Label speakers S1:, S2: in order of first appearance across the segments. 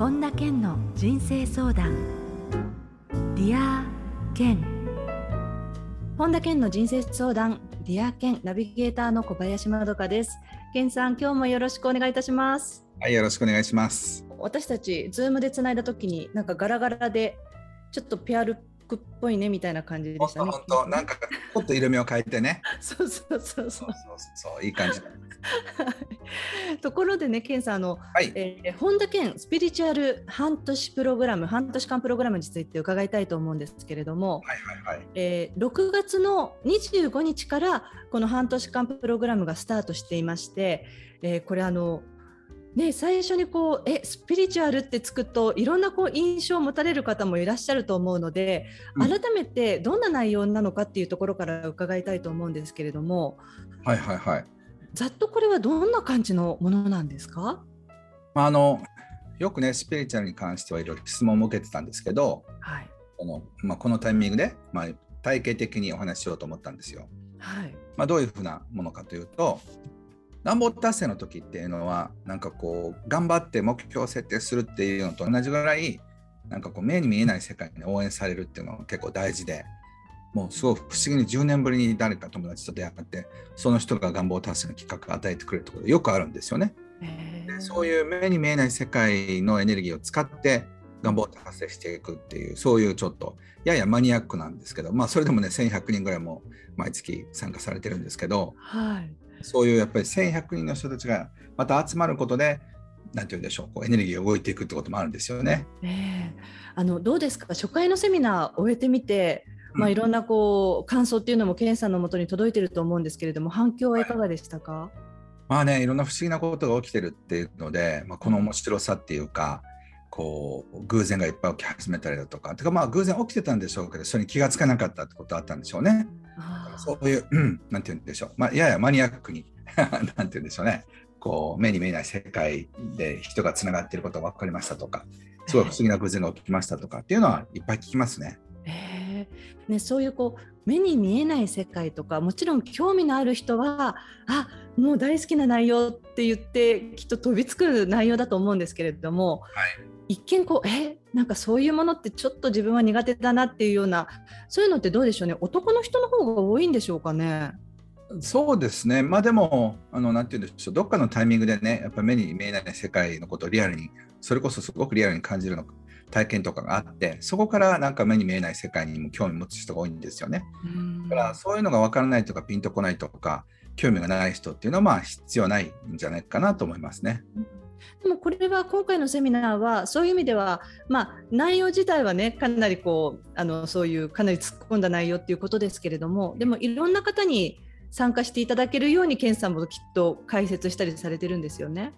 S1: 本田健の人生相談。 Dear Ken。本田健の人生相談。 Dear Ken。ナビゲーターの小林まどかです。健さん今日もよろしくお願いいたします。
S2: はいよろしくお願いします。
S1: 私たち Zoom でつないだ時になんかガラガラでちょっとペアルックっぽいねみたいな感じでしたね。
S2: 本当なんかちょっと色味を変えてね。
S1: そうそう。そうそう
S2: そう。いい感じ
S1: ところでね、ケンさん、あの、
S2: はい、
S1: えー、本田健スピリチュアル半年プログラム、半年間プログラムについて伺いたいと思うんですけれども、
S2: はいはいはい、
S1: えー、6月の25日からこの半年間プログラムがスタートしていまして、えー、これあの、ね、最初にこうえスピリチュアルってつくといろんなこう印象を持たれる方もいらっしゃると思うので、うん、改めてどんな内容なのかっていうところから伺いたいと思うんですけれども。
S2: はいはいはい
S1: ざっとこれはどんな感じのものなんですか？
S2: あのよくねスピリチュアルに関してはいろいろ質問を受けてたんですけど、
S1: はい。
S2: このまあ、このタイミングで、まあ、体系的にお話ししようと思ったんですよ。
S1: はい。
S2: まあ、どういうふうなものかというと願望達成の時っていうのはなんかこう頑張って目標を設定するっていうのと同じぐらいなんかこう目に見えない世界に応援されるっていうのが結構大事でもうすごく不思議に10年ぶりに誰か友達と出会ってその人が願望達成のきっかけを与えてくれるところよくあるんですよね。そういう目に見えない世界のエネルギーを使って願望を達成していくっていうそういうちょっとややマニアックなんですけどまあそれでもね1100人ぐらいも毎月参加されてるんですけど、
S1: はい、
S2: そういうやっぱり1100人の人たちがまた集まることでなんて言うんでしょうこうエネルギーが動いていくってこともあるんですよね。
S1: えー、あのどうですか？初回のセミナー終えてみてまあ、いろんなこう感想っていうのも健さんのもとに届いてると思うんですけれども反響はいかがでしたか、はい、
S2: まあねいろんな不思議なことが起きてるっていうので、まあ、この面白さっていうかこう偶然がいっぱい起き始めたりだとかてかまあ偶然起きてたんでしょうけどそれに気が付かなかったってことあったんでしょうね。そういう、うん、なんて言うんでしょう、まあ、ややマニアックに なんて言うんでしょうね。こう目に見えない世界で人がつながっていることが分かりましたとかすごい不思議な偶然が起きましたとかっていうのはいっぱい聞きますね。
S1: えー、ね、そういうこう目に見えない世界とかもちろん興味のある人はあもう大好きな内容って言ってきっと飛びつく内容だと思うんですけれども、
S2: はい、
S1: 一見こうえなんかそういうものってちょっと自分は苦手だなっていうようなそういうのってどうでしょうね？男の人の方が多いんでしょうかね？
S2: そうですね、まあ、でも、あのなんて言うんでしょう、どっかのタイミングでね、やっぱ目に見えない世界のことをリアルに、それこそすごくリアルに感じるの体験とかがあってそこからなんか目に見えない世界にも興味持つ人が多いんですよね。だからそういうのが分からないとかピンとこないとか興味がない人っていうのはまあ必要ないんじゃないかなと思いますね。
S1: でもこれは今回のセミナーはそういう意味では、まあ、内容自体はねかなりこうあのそういうかなり突っ込んだ内容っていうことですけれどもでもいろんな方に参加していただけるように健さんもきっと解説したりされてるんですよね。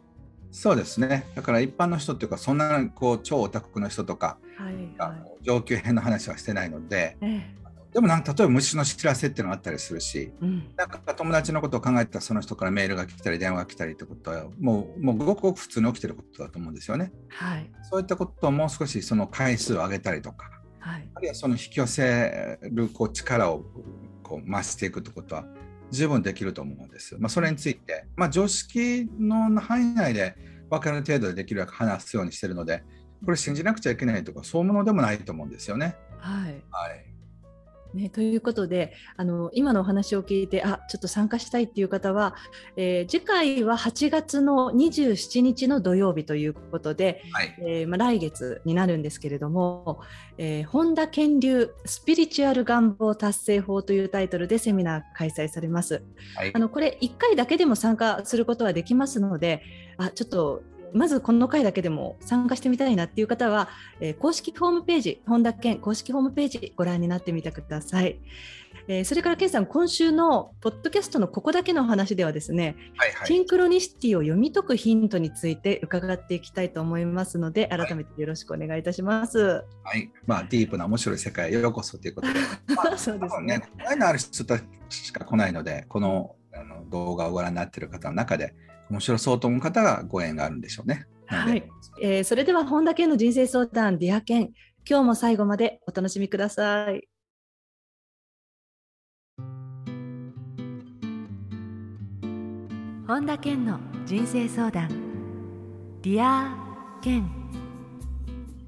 S2: そうですね。だから一般の人っていうかそんなこう超オタクの人とか、
S1: はいはい、
S2: 上級編の話はしてないので、
S1: ええ、
S2: でもなんか例えば虫の知らせっていうのがあったりするし、
S1: うん、
S2: なんか友達のことを考えたらその人からメールが来たり電話が来たりってことはもうもうごくごく普通に起きてることだと思うんですよね。
S1: はい、
S2: そういったことをもう少しその回数を上げたりとか、
S1: はい、
S2: あるいはその引き寄せるこう力をこう増していくってことは十分できると思うんです。まあ、それについて、まあ、常識の範囲内で分かる程度でできるだけ話すようにしてるので、これ信じなくちゃいけないとか、そういうものでもないと思うんですよね。
S1: はい。
S2: はい
S1: ね、ということであの今のお話を聞いてあちょっと参加したいっていう方は、えー、次回は8月の27日の土曜日ということで、
S2: はい、
S1: えー、まあ、来月になるんですけれども、えー、本田健流スピリチュアル願望達成法というタイトルでセミナー開催されます。
S2: はい、
S1: あのこれ1回だけでも参加することはできますのであちょっとまずこの回だけでも参加してみたいなっていう方は、えー、公式ホームページ、本田健公式ホームページご覧になってみてください。えー、それから健さん、今週のポッドキャストのここだけの話ではですね、
S2: はいはい、
S1: シンクロニシティを読み解くヒントについて伺っていきたいと思いますので、改めてよろしくお願いいたします。は
S2: い、はい、まあディープな面白い世界へようこそということで、
S1: まあ、そうですね。ね、
S2: このある人たちしか来ないので、このあの動画をご覧になっている方の中で面白そうと思う方がご縁があるんでしょうね。
S1: はい、えー、それでは本田健の人生相談 Dear Ken 今日も最後までお楽しみください。本田健の人生相談Dear Ken。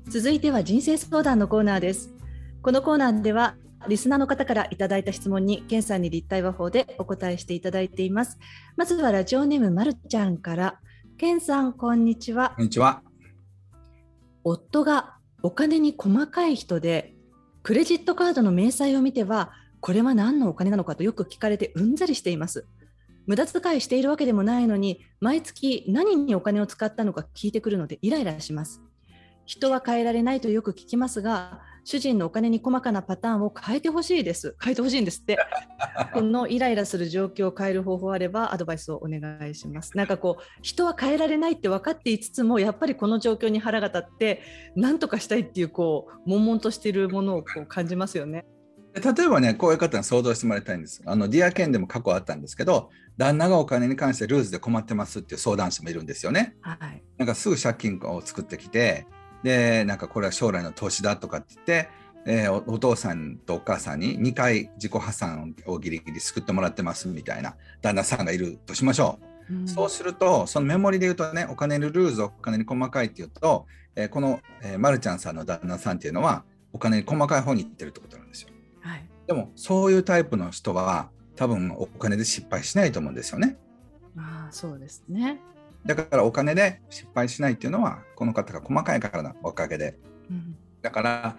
S1: 続いては人生相談のコーナーです。このコーナーではリスナーの方からいただいた質問に、ケンさんに立体話法でお答えしていただいています。まずはラジオネームまるちゃんから、ケンさん、こんにちは。
S2: こんにちは。
S1: 夫がお金に細かい人で、クレジットカードの明細を見ては、これは何のお金なのかとよく聞かれてうんざりしています。無駄遣いしているわけでもないのに、毎月何にお金を使ったのか聞いてくるのでイライラします。人は変えられないとよく聞きますが、主人のお金に細かなパターンを変えてほしいです。変えてほしいんですって。このイライラする状況を変える方法あればアドバイスをお願いします。なんかこう人は変えられないって分かっていつつもやっぱりこの状況に腹が立って何とかしたいっていうこう悶々としているものをこう感じますよね。
S2: 例えばね、こういう方に想像してもらいたいんです。あのディアケンでも過去あったんですけど、旦那がお金に関してルーズで困ってますっていう相談者もいるんですよね。はい、なんかすぐ借金を作ってきて、でなんかこれは将来の投資だとかって言って、えー、お父さんとお母さんに2回自己破産をギリギリ救ってもらってますみたいな旦那さんがいるとしましょう。うん、そうするとそのメモリで言うとねお金のルーズお金に細かいっていうと、えー、この、えー、まるちゃんさんの旦那さんっていうのはお金に細かい方に行ってるってことなんですよ。はい、でもそういうタイプの人は多分お金で失敗しないと思うんですよね。
S1: あそうですね
S2: だからお金で失敗しないっていうのはこの方が細かいからのおかげで、うん、だから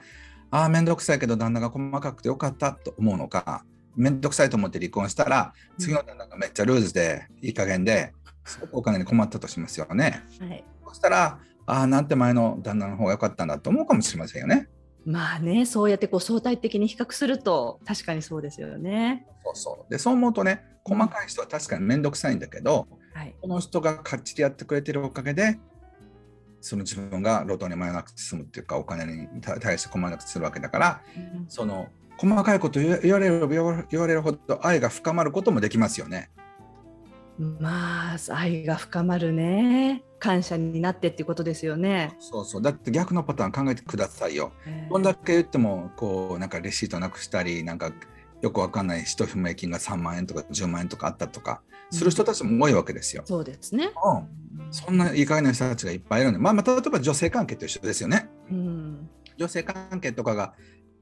S2: ああ面倒くさいけど旦那が細かくてよかったと思うのか面倒くさいと思って離婚したら次の旦那がめっちゃルーズでいい加減ですごくお金に困ったとしますよね。はい、そしたらああなんて前の旦那の方が良かったんだと思うかもしれませんよね。
S1: まあねそうやってこう相対的に比較すると確かにそうですよね。
S2: そうそうでそう思うとね細かい人は確かに面倒くさいんだけど、はい、この人がかっちりやってくれてるおかげでその自分が路頭に迷わなくて済むっていうかお金に対して困らなくてするわけだから、うん、その細かいこと言われる言われるほど愛が深まることもできますよね。
S1: まあ愛が深まるね感謝になってっていうことですよね。
S2: そうそうだって逆のパターン考えてくださいよ。どんだけ言ってもこうなんかレシートなくしたりなんかよくわかんない一不明金が3万円とか10万円とかあったとかする人たちも多いわけですよ。
S1: そうですね。
S2: うん、そんないい加減な人たちがいっぱいいるので、まあ、まあ例えば女性関係と一緒ですよね。うん、女性関係とかが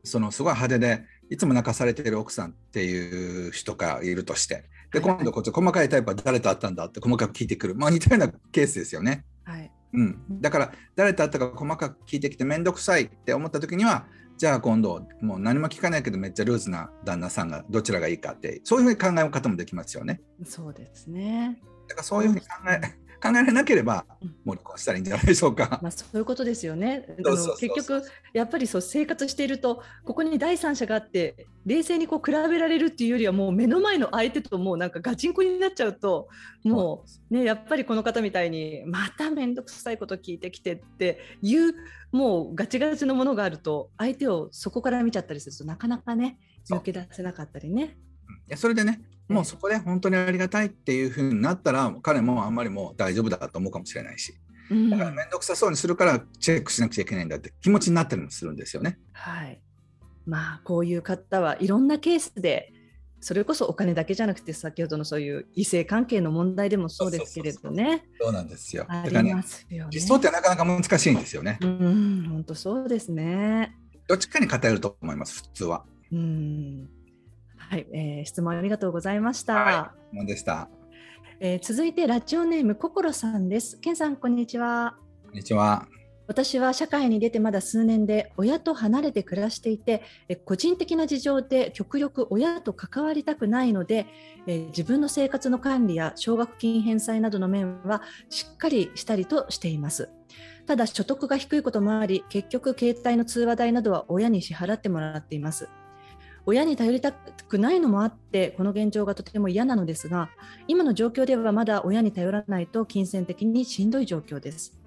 S2: そのすごい派手でいつも泣かされている奥さんっていう人がいるとしてで今度こっち細かいタイプは誰と会ったんだって細かく聞いてくる、まあ、似たようなケースですよね。はいうん、だから誰と会ったか細かく聞いてきて面倒くさいって思った時にはじゃあ今度もう何も聞かないけどめっちゃルーズな旦那さんがどちらがいいかってそういうふうに考え方もできますよね。
S1: そうですね。
S2: だからそういうふうに考え考えられなければもう離婚したらいいんじゃないでしょうか。
S1: まあそういうことですよね。あの結局やっぱりそう生活しているとここに第三者があって冷静にこう比べられるっていうよりはもう目の前の相手ともうなんかガチンコになっちゃうともうねやっぱりこの方みたいにまた面倒くさいこと聞いてきてっていうもうガチガチのものがあると相手をそこから見ちゃったりするとなかなかね抜け出せなかったりね。
S2: いやそれでねもうそこで本当にありがたいっていうふうになったら彼もあんまりもう大丈夫だと思うかもしれないし、だから面倒くさそうにするからチェックしなくちゃいけないんだって気持ちになったりもするんですよね。
S1: はいまあこういう方はいろんなケースでそれこそお金だけじゃなくて先ほどのそういう異性関係の問題でもそうですけれどね。
S2: そうなんですよ。ありますよね。理想ってなかなか難しいんですよね。
S1: うん、本当そうですね。
S2: どっちかに偏ると思います普通は。うん。
S1: はい、えー、質問ありがとうございました。は
S2: い、問でした。
S1: えー、続いてラジオネーム心さんです。健さんこんにちは。
S2: こんにちは。
S1: 私は社会に出てまだ数年で親と離れて暮らしていて個人的な事情で極力親と関わりたくないので自分の生活の管理や奨学金返済などの面はしっかりしたりとしていますただ所得が低いこともあり結局携帯の通話代などは親に支払ってもらっています親に頼りたくないのもあってこの現状がとても嫌なのですが今の状況ではまだ親に頼らないと金銭的にしんどい状況です、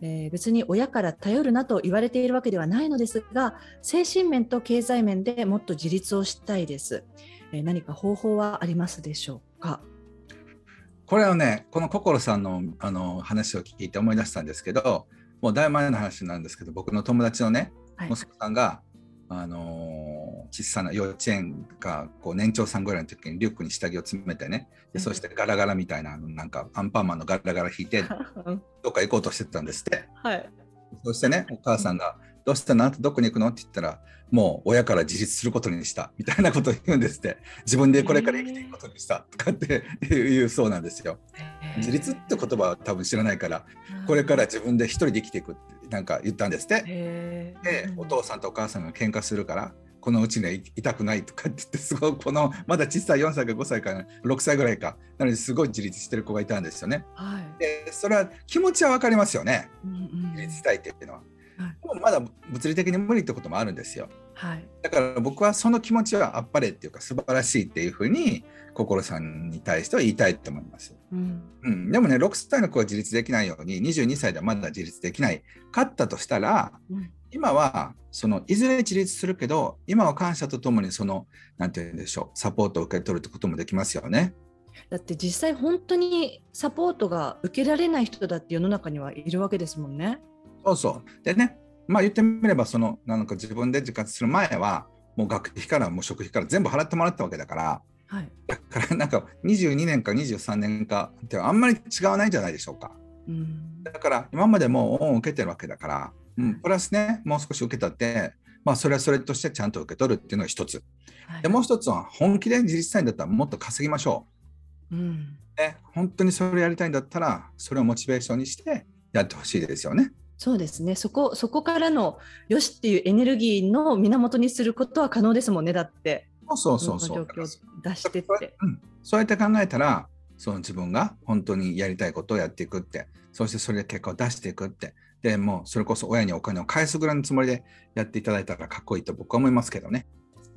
S1: えー、別に親から頼るなと言われているわけではないのですが精神面と経済面でもっと自立をしたいです、えー、何か方法はありますでしょうか？
S2: これはねこの心さんのあの話を聞いて思い出したんですけどもうだいぶ前の話なんですけど僕の友達のね、はい、息子さんがあの小さな幼稚園かこう年長さんぐらいの時にリュックに下着を詰めてねでそしてガラガラみたいななんかアンパンマンのガラガラ引いてどっか行こうとしてたんですって。はい、そしてねお母さんが「どうしたの？あんたどこに行くの?」って言ったらもう親から自立することにしたみたいなことを言うんですって自分でこれから生きていくことにしたとかっていうそうなんですよ。自立って言葉は多分知らないからこれから自分で一人で生きていくってなんか言ったんですって。でお父さんとお母さんが喧嘩するからこのうちにはいたくないとかって言ってすごいこのまだ小さい4歳か5歳か6歳ぐらいかなのですごい自立してる子がいたんですよね。はい、でそれは気持ちは分かりますよね、うんうん、自立したいっていうのは。はい、でもまだ物理的に無理ってこともあるんですよ。はい、だから僕はその気持ちはあっぱれっていうか素晴らしいっていうふうに心さんに対しては言いたいと思います。うん、うん、でもね6歳の子は自立できないように22歳ではまだ自立できないかったとしたら、うん、今はそのいずれ自立するけど今は感謝とともにその何て言うんでしょうサポートを受け取るってこともできますよね。
S1: だって実際本当にサポートが受けられない人だって世の中にはいるわけですもんね。
S2: そうそうでねまあ言ってみればそのなんか自分で自活する前はもう学費からもう食費から全部払ってもらったわけだから、はい、だからなんか22年か23年かってあんまり違わないんじゃないでしょうか。うん、だから今までも恩を受けてるわけだから、うん、プラスねもう少し受けたって、まあ、それはそれとしてちゃんと受け取るっていうのが一つ、はい、でもう一つは本気で自立したいんだったらもっと稼ぎましょう、うん。ね、本当にそれをやりたいんだったらそれをモチベーションにしてやってほしいですよね。
S1: そうですねそこそこからのよしっていうエネルギーの源にすることは可能ですもんねだって
S2: そうそうそうそう
S1: 出してって、
S2: うん、そうやって考えたらその自分が本当にやりたいことをやっていくってそしてそれで結果を出していくってでもうそれこそ親にお金を返すぐらいのつもりでやっていただいたらかっこいいと僕は思いますけどね。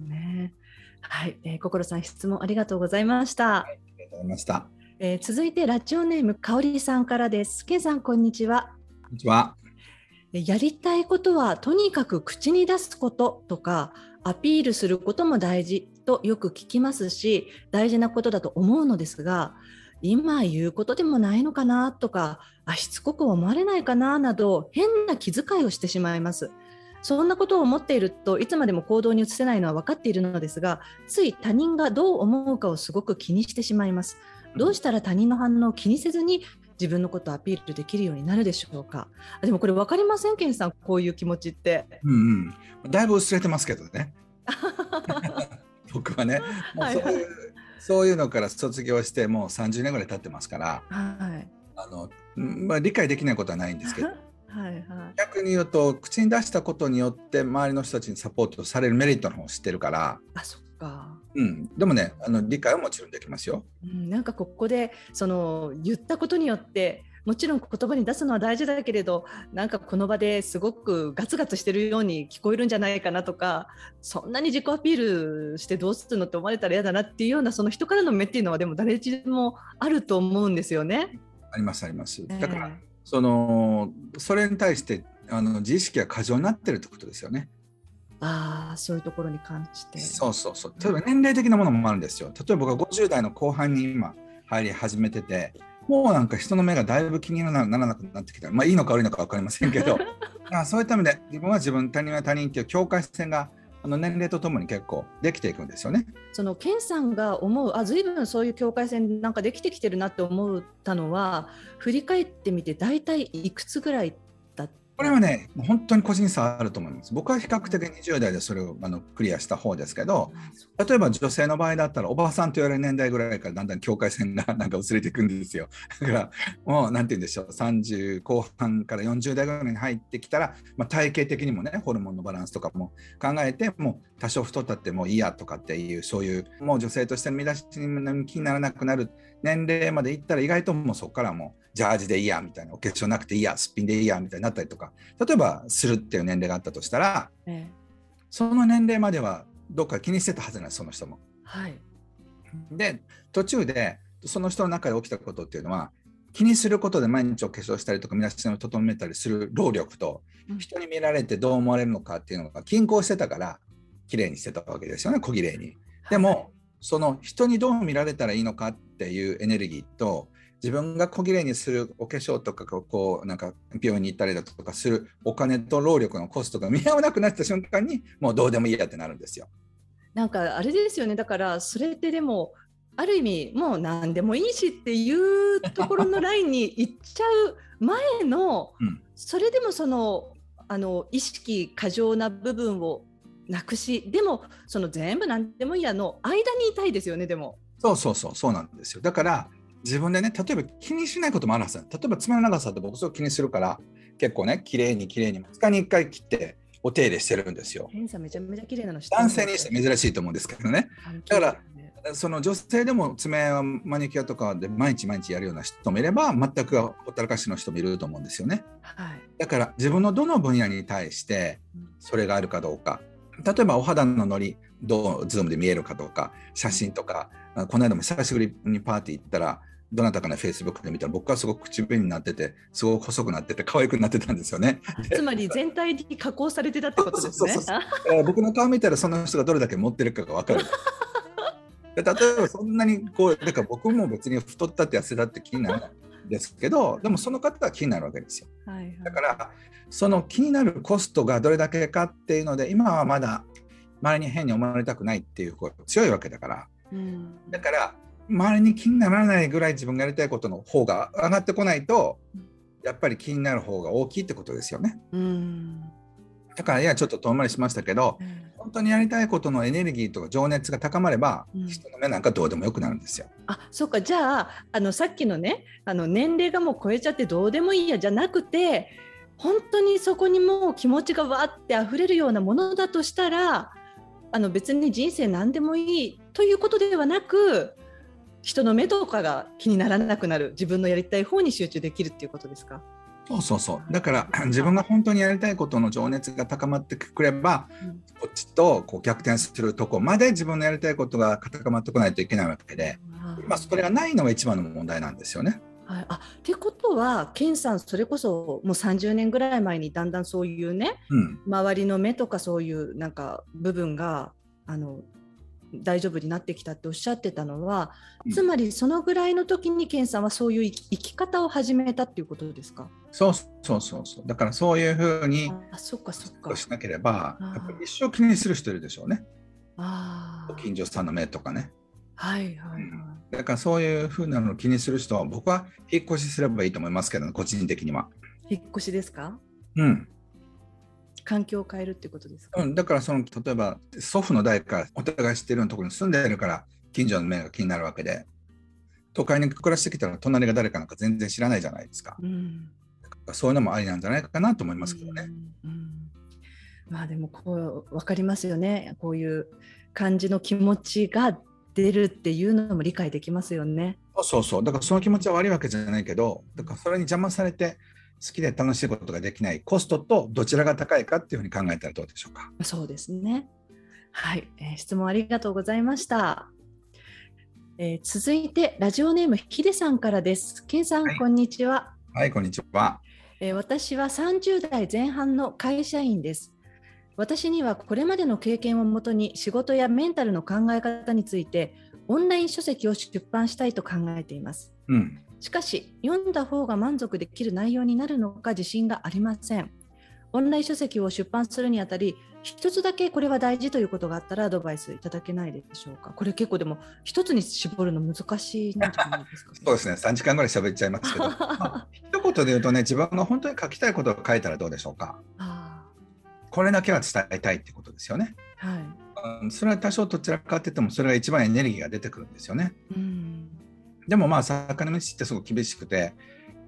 S1: ねはい、えー、心さん質問ありがとうございました。はい、あ
S2: りがとうございました。
S1: えー、続いてラジオネームかおりさんからです。けさんこんにちは。
S2: こんにちは。
S1: やりたいことはとにかく口に出すこととかアピールすることも大事とよく聞きますし大事なことだと思うのですが今言うことでもないのかなとかあしつこく思われないかななど変な気遣いをしてしまいます。そんなことを思っているといつまでも行動に移せないのは分かっているのですがつい他人がどう思うかをすごく気にしてしまいます。どうしたら他人の反応を気にせずに自分のことをアピールできるようになるでしょうか？でもこれ分かりません、ケンさん、こういう気持ちって。
S2: うんうん、だいぶ薄れてますけどね。僕はね、もうそういう、はい。はい、そういうのから卒業してもう30年ぐらい経ってますから、はい、あのまあ、理解できないことはないんですけど。はいはい、逆に言うと口に出したことによって周りの人たちにサポートされるメリットの方を知ってるから。
S1: あそっか、
S2: うん、でもねあの理解はもちろんできますよ。
S1: うん、なんかここでその言ったことによってもちろん言葉に出すのは大事だけれどなんかこの場ですごくガツガツしてるように聞こえるんじゃないかなとかそんなに自己アピールしてどうするのって思われたら嫌だなっていうようなその人からの目っていうのはでも誰しもあると思うんですよね。
S2: ありますあります。だから、えー、そのそれに対してあの自意識が過剰になってるってことですよね。
S1: ああそういうところに関して。
S2: そうそうそう。例えば年齢的なものもあるんですよ。例えば僕は50代の後半に今入り始めててもうなんか人の目がだいぶ気にならなくなってきた。まあいいのか悪いのか分かりませんけど、そういった意味で自分は自分、他人は他人っていう境界線があの年齢とともに結構できていくんですよね。
S1: そのケンさんが思うあずいぶんそういう境界線なんかできてきてるなって思ったのは振り返ってみて大体いくつぐらい
S2: これはね、本当に個人差あると思います。僕は比較的20代でそれをあのクリアした方ですけど、例えば女性の場合だったら、おばあさんと言われる年代ぐらいからだんだん境界線が なんか薄れていくんですよ。だから、もうなんて言うんでしょう、30後半から40代ぐらいに入ってきたら、まあ、体型的にもね、ホルモンのバランスとかも考えて、もう多少太ったってもういいやとかっていう、そういう、もう女性としての見出しに気にならなくなる年齢までいったら、意外ともうそこからもう、ジャージでいいやみたいなお化粧なくていいやすっぴんでいいやみたいになったりとか例えばするっていう年齢があったとしたら、ええ、その年齢まではどっか気にしてたはずなんですその人も。はい、で途中でその人の中で起きたことっていうのは気にすることで毎日お化粧したりとか身だしを整めたりする労力と、人に見られてどう思われるのかっていうのが均衡してたから綺麗にしてたわけですよね小綺麗に。でも、はい、その人にどう見られたらいいのかっていうエネルギーと自分が小綺麗にするお化粧とかこうなんか病院に行ったりだとかするお金と労力のコストが見合わなくなった瞬間にもうどうでもいいやってなるんですよ。
S1: なんかあれですよねだからそれってでもある意味もう何でもいいしっていうところのラインに行っちゃう前の、うん、それでもそのあの意識過剰な部分をなくしでもその全部何でもいいやの間にいたいですよねでも。
S2: そうそうそうそうなんですよだから自分でね例えば気にしないこともあるはず例えば爪の長さって僕すごい気にするから結構ね綺麗に綺麗に2日に1回切ってお手入れしてるんですよ。
S1: めちゃめちゃ綺麗なの
S2: 男性にして珍しいと思うんですけどね。だからその女性でも爪はマニキュアとかで毎日毎日やるような人もいれば全くほったらかしの人もいると思うんですよね。
S1: はい、
S2: だから自分のどの分野に対してそれがあるかどうか。例えばお肌ののりどう Zoom で見えるかどうか写真とかこの間も久しぶりにパーティー行ったらどなたかのフェイスブックで見たら僕はすごく口紅になっててすごく細くなってて可愛くなってたんですよね。
S1: つまり全体に加工されてたってことですね。
S2: 僕の顔見たらその人がどれだけ持ってるかが分かる。例えばそんなにこうだから僕も別に太ったって痩せたって気にならないんですけどでもその方は気になるわけですよ。
S1: はいはい、
S2: だからその気になるコストがどれだけかっていうので今はまだ周りに変に思われたくないっていう強いわけだから、
S1: うん、
S2: だから周りに気にならないぐらい自分がやりたいことの方が上がってこないと、やっぱり気になる方が大きいってことですよね。
S1: うん。
S2: だからいやちょっと遠回りしましたけど、うん、本当にやりたいことのエネルギーとか情熱が高まれば、うん、人の目なんかどうでもよくなるんですよ。
S1: あそうか。じゃああのさっきのねあの年齢がもう超えちゃってどうでもいいやじゃなくて本当にそこにもう気持ちがわって溢れるようなものだとしたらあの別に人生何でもいいということではなく人の目とかが気にならなくなる自分のやりたい方に集中できるっていうことですか？
S2: そうそうそう。だから 自分が本当にやりたいことの情熱が高まってくれば、うん、こっちとこう逆転するとこまで自分のやりたいことが高まってこないといけないわけで、まあ、それがないのが一番の問題なんですよね。
S1: はい、あってことは健さんそれこそもう30年ぐらい前にだんだんそういうね、
S2: うん、
S1: 周りの目とかそういうなんか部分があの大丈夫になってきたっておっしゃってたのは、うん、つまりそのぐらいの時に健さんはそういう生き方を始めたっていうことですか？
S2: そうそうそうそう。だからそういうふうに
S1: あそっかそっか。
S2: しなければやっぱり一生気にする人いるでしょうね。
S1: あ
S2: ご近所さんの目とかね。
S1: はいはい、はい、うん、
S2: だからそういうふうなのを気にする人は僕は引っ越しすればいいと思いますけど、ね、個人的には。
S1: 引っ越しですか？
S2: うん
S1: 環境を変えるってことですか、
S2: うん、だからその例えば祖父の代からお互い知ってるようなところに住んでるから近所の目が気になるわけで都会に暮らしてきたら隣が誰かなんか全然知らないじゃないですか,、
S1: うん、
S2: かそういうのもありなんじゃないかなと思いますけどね。
S1: うん、うん、まあでもこう分かりますよね。こういう感じの気持ちが出るっていうのも理解できますよね。
S2: そうそう。だからその気持ちは悪いわけじゃないけどだからそれに邪魔されて好きで楽しいことができないコストとどちらが高いかっていうふうに考えたらどうでしょうか？
S1: そうですね。はい、えー、質問ありがとうございました。えー、続いてラジオネームヒデさんからです。ケンさん、はい、こんにちは。
S2: はい、こんにちは。
S1: えー、私は30代前半の会社員です。私にはこれまでの経験をもとに仕事やメンタルの考え方についてオンライン書籍を出版したいと考えています。
S2: うん
S1: しかし、読んだ方が満足できる内容になるのか自信がありません。オンライン書籍を出版するにあたり、一つだけこれは大事ということがあったらアドバイスいただけないでしょうか。これ結構でも一つに絞るの難しいなんじゃないですか、ね、
S2: そうですね。3時間ぐらい喋っちゃいますけど、まあ、一言で言うとね、自分が本当に書きたいことを書いたらどうでしょうか。これだけは伝えたいってことですよね。
S1: はい。
S2: それは多少どちらかって言ってもそれが一番エネルギーが出てくるんですよね。
S1: うん
S2: でもまあ魚飯ってすごく厳しくて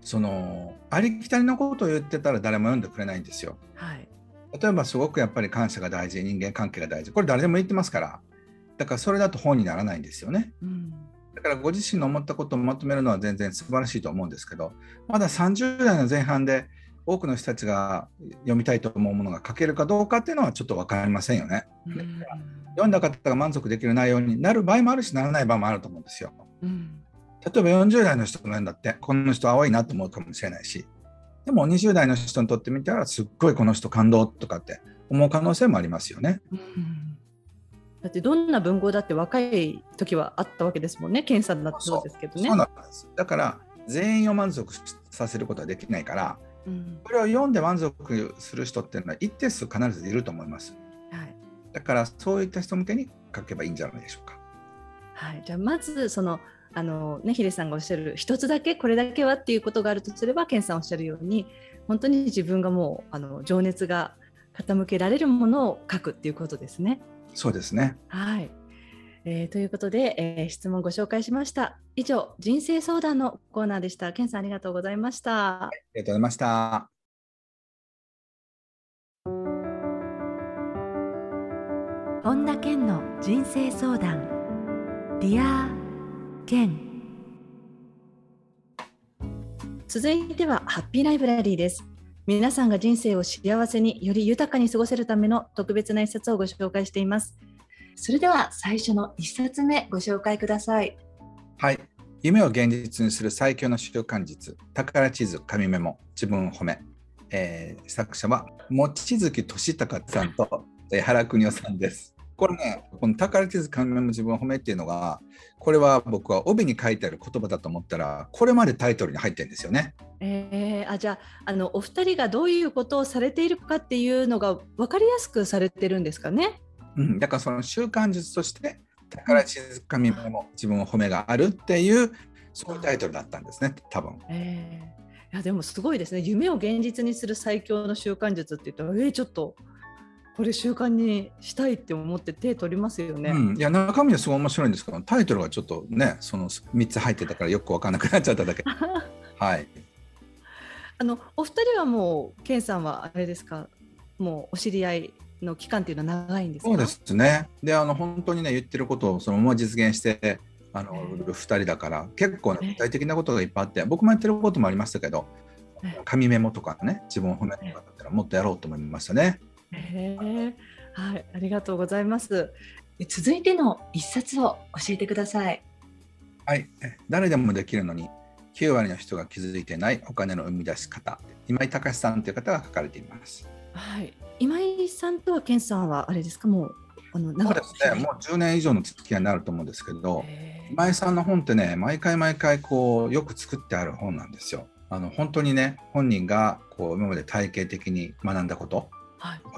S2: そのありきたりのことを言ってたら誰も読んでくれないんですよ。
S1: はい、
S2: 例えばすごくやっぱり感謝が大事人間関係が大事これ誰でも言ってますからだからそれだと本にならないんですよね。
S1: うん、
S2: だからご自身の思ったことをまとめるのは全然素晴らしいと思うんですけどまだ30代の前半で多くの人たちが読みたいと思うものが書けるかどうかっていうのはちょっと分かりませんよね。
S1: うん、
S2: 読んだ方が満足できる内容になる場合もあるしならない場合もあると思うんですよ。
S1: うん
S2: 例えば40代の人なんだってこの人青いなと思うかもしれないしでも20代の人にとってみたらすっごいこの人感動とかって思う可能性もありますよね。
S1: うん、だってどんな文豪だって若い時はあったわけですもんね検査だってそうですけどね。
S2: そうなんですだから全員を満足させることはできないから、
S1: うん、
S2: これを読んで満足する人っていうのは一定数必ずいると思います。
S1: はい、
S2: だからそういった人向けに書けばいいんじゃないでしょうか。
S1: はい、じゃあまずそのあのね、ヒデさんがおっしゃる一つだけこれだけはっていうことがあるとすれば健さんおっしゃるように本当に自分がもうあの情熱が傾けられるものを書くっていうことですね。
S2: そうですね。
S1: はい。えー、ということで、えー、質問ご紹介しました。以上、人生相談のコーナーでした。ケンさんありがとうございました。
S2: ありがとうございました。
S1: 本田健の人生相談。 Dear Ken。続いてはハッピーライブラリーです。皆さんが人生を幸せにより豊かに過ごせるための特別な一冊をご紹介しています。それでは最初の一冊目ご紹介ください。
S2: はい。夢を現実にする最強の習慣術、宝地図、紙メモ、自分を褒め。えー、作者は、望月俊孝さんと、えー、原邦夫さんです。これね、この宝地図、紙メモ、自分を褒めっていうのが、これは僕は帯に書いてある言葉だと思ったら、これまでタイトルに入ってるんですよね。
S1: えー、あじゃああのお二人がどういうことをされているかっていうのが分かりやすくされてるんですかね？
S2: うん、だからその習慣術として宝地図紙も自分を褒めがあるっていうそういうタイトルだったんですね多分。
S1: えー、いやでもすごいですね夢を現実にする最強の習慣術って言ったらえー、ちょっとこれ習慣にしたいって思って手取りますよね。
S2: うん、いや中身はすごい面白いんですけどタイトルがちょっとねその3つ入ってたからよく分かんなくなっちゃっただけ。はい。
S1: あのお二人はもうケンさんはあれですか？もうお知り合いの期間っていうのは長いんです
S2: そうですね。で、あの本当にね言ってることをそのまま実現してあの2人だから結構、ね、具体的なことがいっぱいあって僕もやってることもありましたけど紙メモとかね自分を褒めるとかだったらもっとやろうと思いましたね。
S1: へはい、ありがとうございます。続いての一冊を教えてください。
S2: はい、誰でもできるのに9割の人が気づいてないお金の生み出し方今井隆さんという方が書かれています。
S1: はい、今井さんとは健さんはあれですか？もうあの
S2: そうですねもう10年以上の付き合いになると思うんですけど今井さんの本ってね毎回毎回こうよく作ってある本なんですよ。あの本当にね本人がこう今まで体系的に学んだこと、はい、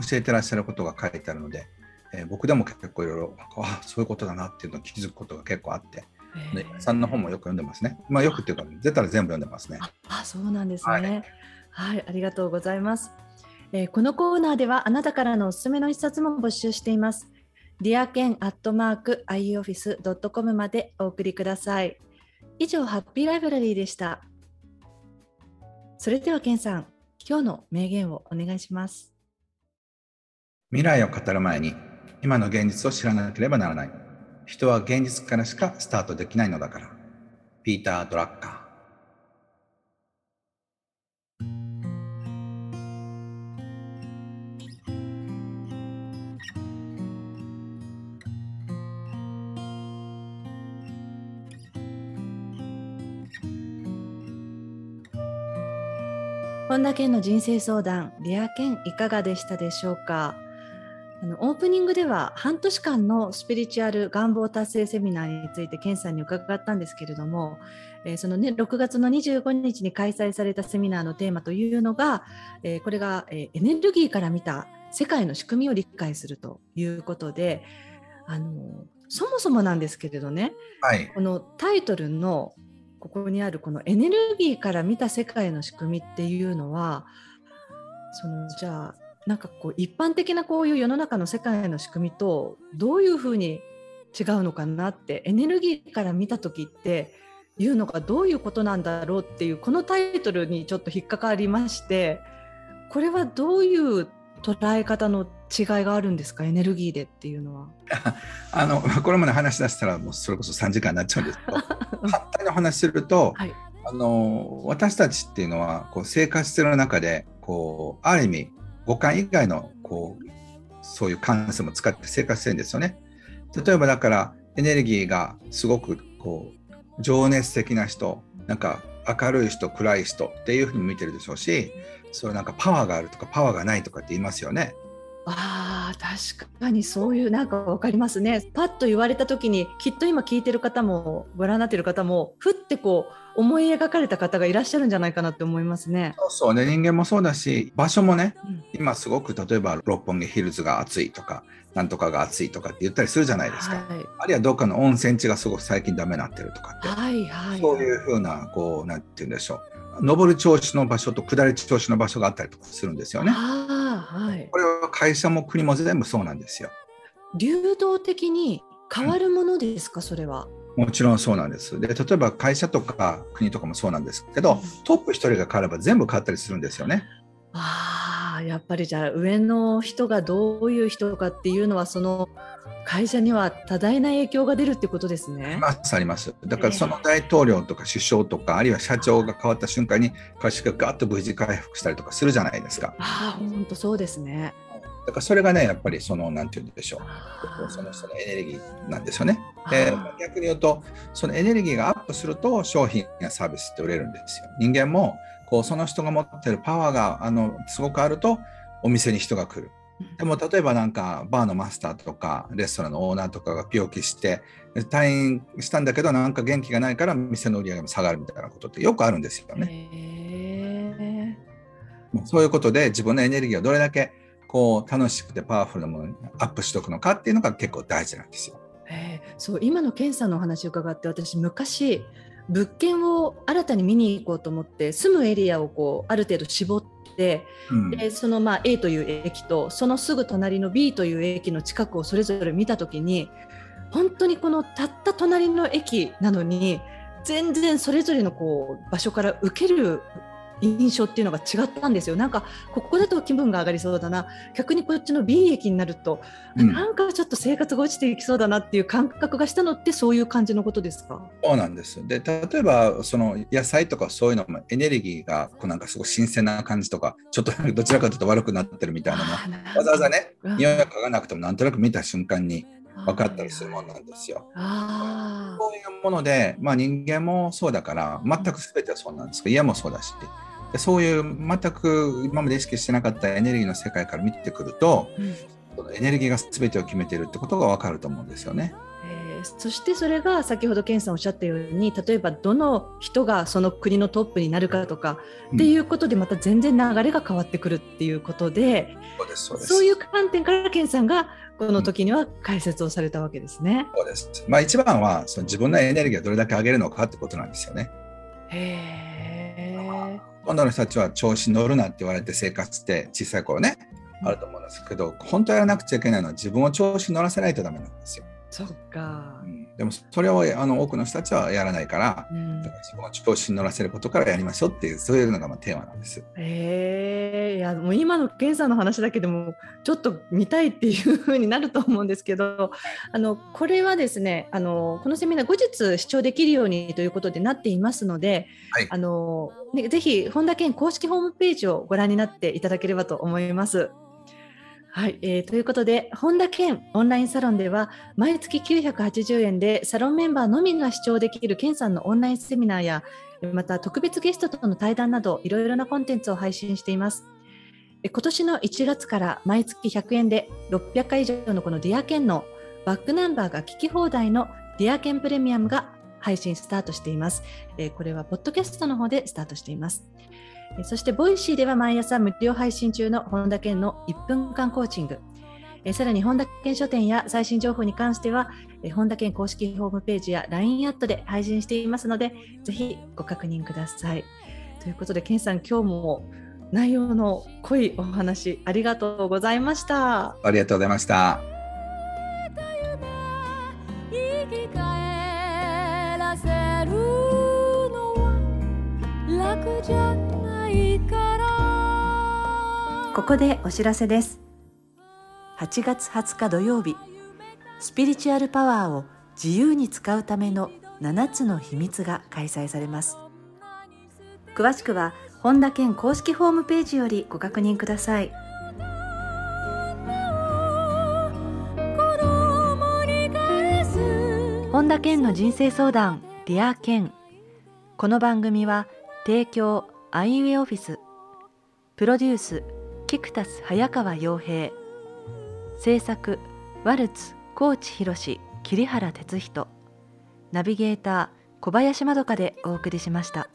S2: 教えてらっしゃることが書いてあるので、えー、僕でも結構いろいろあそういうことだなっていうのを気づくことが結構あって。でさんの本もよく読んでますね。まあよくっていうか出たら全部読んでますね。
S1: あそうなんですね、はい、はい、ありがとうございます。えー、このコーナーではあなたからのおすすめの一冊も募集しています。ディアケンアットマーク ioffice.com までお送りください。以上、ハッピーライブラリーでした。それでは、ケンさん、今日の名言をお願いします。
S2: 未来を語る前に、今の現実を知らなければならない。人は現実からしかスタートできないのだから。ピーター・ドラッカー。
S1: 本田健の人生相談、リア健いかがでしたでしょうか？あのオープニングでは半年間のスピリチュアル願望達成セミナーについて健さんに伺ったんですけれども、えー、そのね6月の25日に開催されたセミナーのテーマというのが、えー、これが、えー、エネルギーから見た世界の仕組みを理解するということであのそもそもなんですけれどね、
S2: はい、
S1: このタイトルのここにあるこのエネルギーから見た世界の仕組みっていうのはそのじゃあなんかこう一般的なこういう世の中の世界の仕組みとどういうふうに違うのかなってエネルギーから見た時っていうのがどういうことなんだろうっていうこのタイトルにちょっと引っかかりましてこれはどういう捉え方の違いがあるんですかエネルギーでっていうのは？
S2: あのこれまで話し出したらもうそれこそ3時間になっちゃうんですけど簡単にお話しすると、はい、あの私たちっていうのはこう生活してる中でこうある意味五感以外のこうそういう感性も使って生活してるんですよね。例えばだからエネルギーがすごくこう情熱的な人なんか明るい人暗い人っていうふうに見てるでしょうしそういうなんかパワーがあるとかパワーがないとかって言いますよね。
S1: あ確かにそういうなんか分かりますね。パッと言われた時にきっと今聞いてる方もご覧になってる方もふってこう思い描かれた方がいらっしゃるんじゃないかなって思いますね。
S2: そうそうね人間もそうだし場所もね、うん、今すごく例えば六本木ヒルズが暑いとかなんとかが暑いとかって言ったりするじゃないですか。はい、あるいはどっかの温泉地がすごく最近ダメになってるとかって、はいはい、そういうふうなこうなんて言うんでしょう上る調子の場所と下り調子の場所があったりとかするんですよね。
S1: あはい、
S2: これは会社も国も全部そうなんですよ。
S1: 流動的に変わるものですか、うん、それは。
S2: もちろんそうなんです。で、例えば会社とか国とかもそうなんですけど、トップ1人が変われば全部変わったりするんですよね。
S1: ああ、やっぱりじゃあ上の人がどういう人かっていうのはその会社には多大な影響が出るってことですね。
S2: ありますあります。だからその大統領とか首相とか、あるいは社長が変わった瞬間に会社がガッと V 字回復したりとかするじゃないですか。
S1: ああ、本当そうですね。
S2: だからそれがね、やっぱりその、なんて言うんでしょう、その人のエネルギーなんですよね。で、逆に言うと、そのエネルギーがアップすると、商品やサービスって売れるんですよ。人間も、こうその人が持ってるパワーがあのすごくあると、お店に人が来る。でも例えばなんかバーのマスターとかレストランのオーナーとかが病気して退院したんだけどなんか元気がないから店の売り上げも下がるみたいなことってよくあるんですよね。そういうことで自分のエネルギーをどれだけこう楽しくてパワフルなものにアップしておくのかっていうのが結構大事なんですよ。
S1: えー、そう今の検査のお話を伺って私昔物件を新たに見に行こうと思って住むエリアをこうある程度絞って、うん、でそのまあ A という駅とそのすぐ隣の B という駅の近くをそれぞれ見た時に本当にこのたった隣の駅なのに全然それぞれのこう場所から受ける印象っていうのが違ったんですよ。なんかここだと気分が上がりそうだな。逆にこっちの B 駅になると、うん、なんかちょっと生活が落ちていきそうだなっていう感覚がしたのってそういう感じのことですか？
S2: そうなんです。で例えばその野菜とかそういうのもエネルギーがこうなんかすごい新鮮な感じとかちょっと どちらかというと悪くなってるみたいなのわざわざね匂いが嗅がなくてもなんとなく見た瞬間に分かったりするものなんですよ。そういうもので、まあ、人間もそうだから全く全てはそうなんですけど家もそうだしでそういう全く今まで意識してなかったエネルギーの世界から見てくると、うん、エネルギーが全てを決めているってことが分かると思うんですよね。
S1: そしてそれが先ほど健さんおっしゃったように例えばどの人がその国のトップになるかとか、っていうことでまた全然流れが変わってくるっていうことで、うん、そういう観点から健さんがこの時には解説をされたわけですね。
S2: そうですまあ、一番はその自分のエネルギーをどれだけ上げるのかってことなんですよね。
S1: へ
S2: 今度の人たちは調子に乗るなって言われて生活って小さい頃ね、あると思うんですけど本当はやらなくちゃいけないのは自分を調子に乗らせないとダメなんですよ。
S1: そっか、
S2: うん、でもそれをあの多くの人たちはやらないから、うん、だから自分を調子に乗らせることからやりましょうっていうそういうのがまあテーマなんです。
S1: へえー、いやもう今の検査の話だけでもちょっと見たいっていうふうになると思うんですけどあのこれはですねあのこのセミナー後日視聴できるようにということでなっていますので、はい、あのね、ぜひ本田健公式ホームページをご覧になっていただければと思います。はい、えー、ということで本田健オンラインサロンでは毎月980円でサロンメンバーのみが視聴できる健さんのオンラインセミナーやまた特別ゲストとの対談などいろいろなコンテンツを配信しています。今年の1月から毎月100円で600回以上のこのディアケンのバックナンバーが聞き放題のディアケンプレミアムが配信スタートしています。これはポッドキャストの方でスタートしています。そして、 Voicy では毎朝無料配信中の本田健の1分間コーチング。さらに、本田健書店や最新情報に関しては、本田健公式ホームページや LINE アットで配信していますので、ぜひご確認ください。ということで、健さん、今日も内容の濃いお話ありがとうございました。
S2: ありがとうございました。
S1: 楽じゃここでお知らせです。8月20日土曜日。スピリチュアルパワーを自由に使うための7つの秘密が開催されます。詳しくは本田健公式ホームページよりご確認ください。本田健の人生相談 Dear Ken。この番組は提供アイウエオフィス。プロデュースキクタス早川洋平。制作ワルツ高知博桐原哲人。ナビゲーター小林まどかでお送りしました。